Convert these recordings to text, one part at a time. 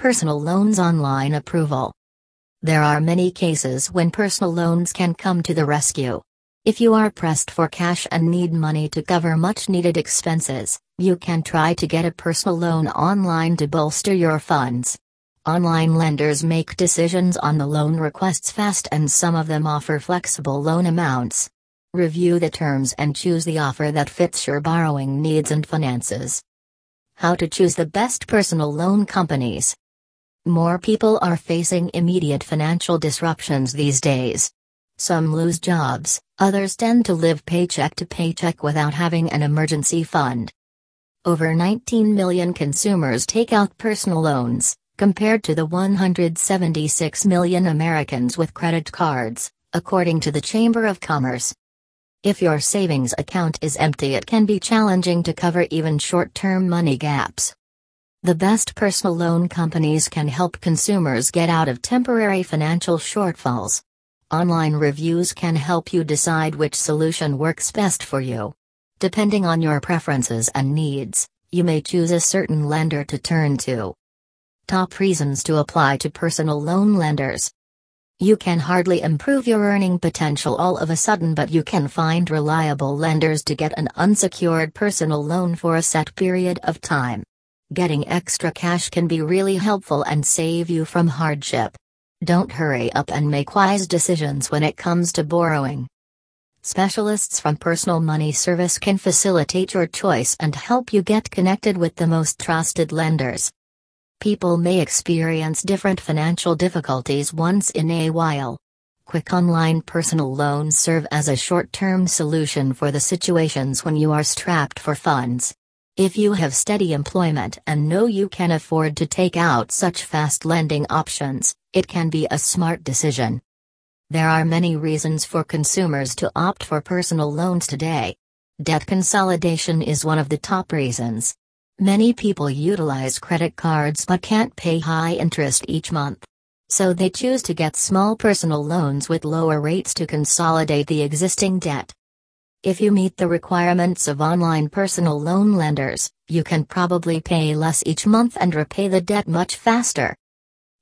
Personal loans online approval. There are many cases when personal loans can come to the rescue. If you are pressed for cash and need money to cover much needed expenses, you can try to get a personal loan online to bolster your funds. Online lenders make decisions on the loan requests fast and some of them offer flexible loan amounts. Review the terms and choose the offer that fits your borrowing needs and finances. How to choose the best personal loan companies. More people are facing immediate financial disruptions these days. Some lose jobs, others tend to live paycheck to paycheck without having an emergency fund. Over 19 million consumers take out personal loans, compared to the 176 million Americans with credit cards, according to the Chamber of Commerce. If your savings account is empty, it can be challenging to cover even short term money gaps. The best personal loan companies can help consumers get out of temporary financial shortfalls. Online reviews can help you decide which solution works best for you. Depending on your preferences and needs, you may choose a certain lender to turn to. Top reasons to apply to personal loan lenders. You can hardly improve your earning potential all of a sudden, but you can find reliable lenders to get an unsecured personal loan for a set period of time. Getting extra cash can be really helpful and save you from hardship. Don't hurry up and make wise decisions when it comes to borrowing. Specialists from Personal Money Service can facilitate your choice and help you get connected with the most trusted lenders. People may experience different financial difficulties once in a while. Quick online personal loans serve as a short term solution for the situations when you are strapped for funds. If you have steady employment and know you can afford to take out such fast lending options, it can be a smart decision. There are many reasons for consumers to opt for personal loans today. Debt consolidation is one of the top reasons. Many people utilize credit cards but can't pay high interest each month. So they choose to get small personal loans with lower rates to consolidate the existing debt. If you meet the requirements of online personal loan lenders, you can probably pay less each month and repay the debt much faster.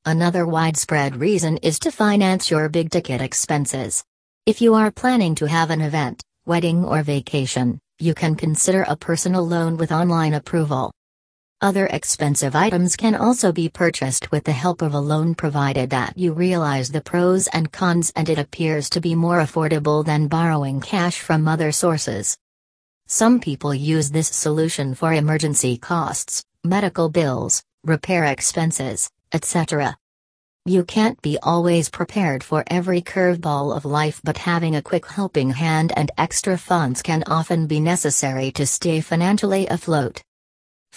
Another widespread reason is to finance your big ticket expenses. If you are planning to have an event, wedding, or vacation, you can consider a personal loan with online approval. Other expensive items can also be purchased with the help of a loan provided that you realize the pros and cons and it appears to be more affordable than borrowing cash from other sources. Some people use this solution for emergency costs, medical bills, repair expenses, etc. You can't be always prepared for every curveball of life, but having a quick helping hand and extra funds can often be necessary to stay financially afloat.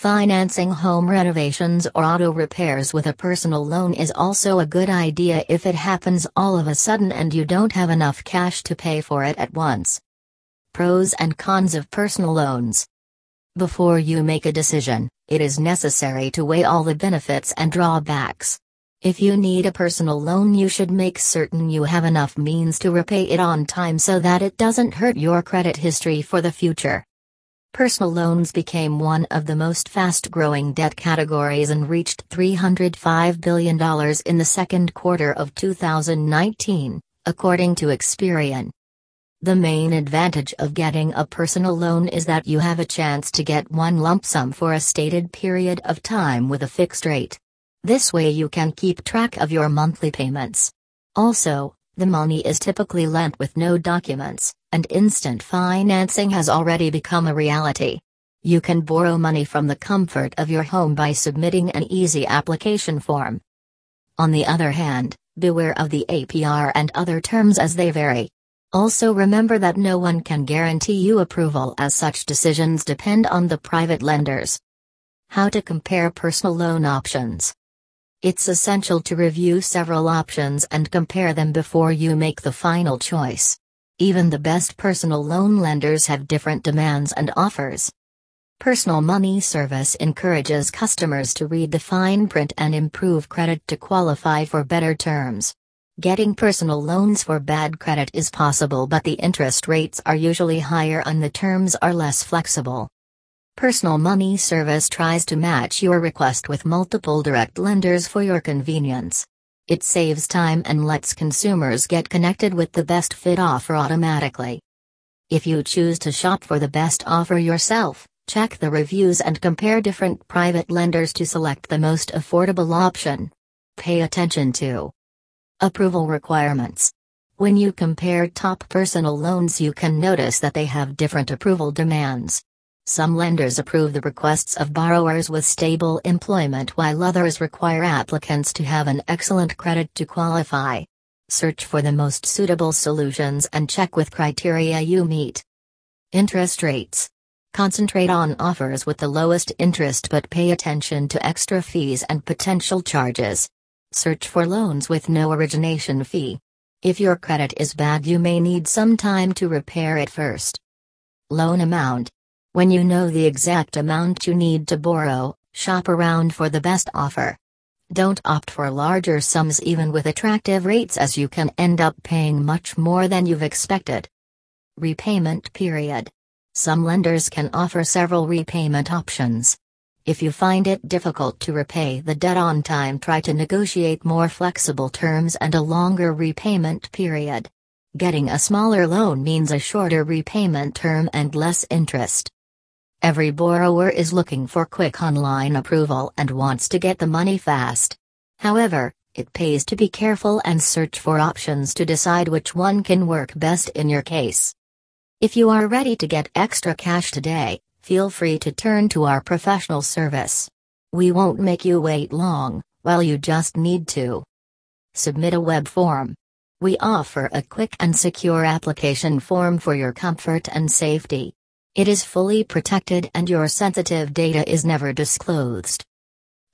Financing home renovations or auto repairs with a personal loan is also a good idea if it happens all of a sudden and you don't have enough cash to pay for it at once. Pros and cons of personal loans. Before you make a decision, it is necessary to weigh all the benefits and drawbacks. If you need a personal loan, you should make certain you have enough means to repay it on time so that it doesn't hurt your credit history for the future. Personal loans became one of the most fast growing debt categories and reached $305 billion in the second quarter of 2019, according to Experian. The main advantage of getting a personal loan is that you have a chance to get one lump sum for a stated period of time with a fixed rate. This way you can keep track of your monthly payments. Also, the money is typically lent with no documents, and instant financing has already become a reality. You can borrow money from the comfort of your home by submitting an easy application form. On the other hand, beware of the APR and other terms as they vary. Also remember that no one can guarantee you approval as such decisions depend on the private lenders. How to compare personal loan options. It's essential to review several options and compare them before you make the final choice. Even the best personal loan lenders have different demands and offers. Personal Money Service encourages customers to read the fine print and improve credit to qualify for better terms. Getting personal loans for bad credit is possible, but the interest rates are usually higher and the terms are less flexible. Personal Money Service tries to match your request with multiple direct lenders for your convenience. It saves time and lets consumers get connected with the best fit offer automatically. If you choose to shop for the best offer yourself, check the reviews and compare different private lenders to select the most affordable option. Pay attention to approval requirements. When you compare top personal loans, you can notice that they have different approval demands. Some lenders approve the requests of borrowers with stable employment while others require applicants to have an excellent credit to qualify. Search for the most suitable solutions and check with criteria you meet. Interest rates. Concentrate on offers with the lowest interest but pay attention to extra fees and potential charges. Search for loans with no origination fee. If your credit is bad, you may need some time to repair it first. Loan amount. When you know the exact amount you need to borrow, shop around for the best offer. Don't opt for larger sums even with attractive rates as you can end up paying much more than you've expected. Repayment period. Some lenders can offer several repayment options. If you find it difficult to repay the debt on time, try to negotiate more flexible terms and a longer repayment period. Getting a smaller loan means a shorter repayment term and less interest. Every borrower is looking for quick online approval and wants to get the money fast. However, it pays to be careful and search for options to decide which one can work best in your case. If you are ready to get extra cash today, feel free to turn to our professional service. We won't make you wait long, well, you just need to submit a web form. We offer a quick and secure application form for your comfort and safety. It is fully protected and your sensitive data is never disclosed.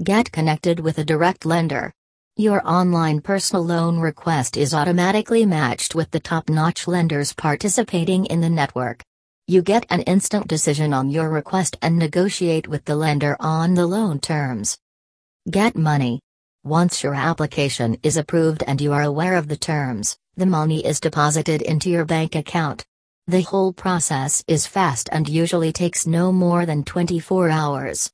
Get connected with a direct lender. Your online personal loan request is automatically matched with the top notch lenders participating in the network. You get an instant decision on your request and negotiate with the lender on the loan terms. Get money. Once your application is approved and you are aware of the terms, the money is deposited into your bank account. The whole process is fast and usually takes no more than 24 hours.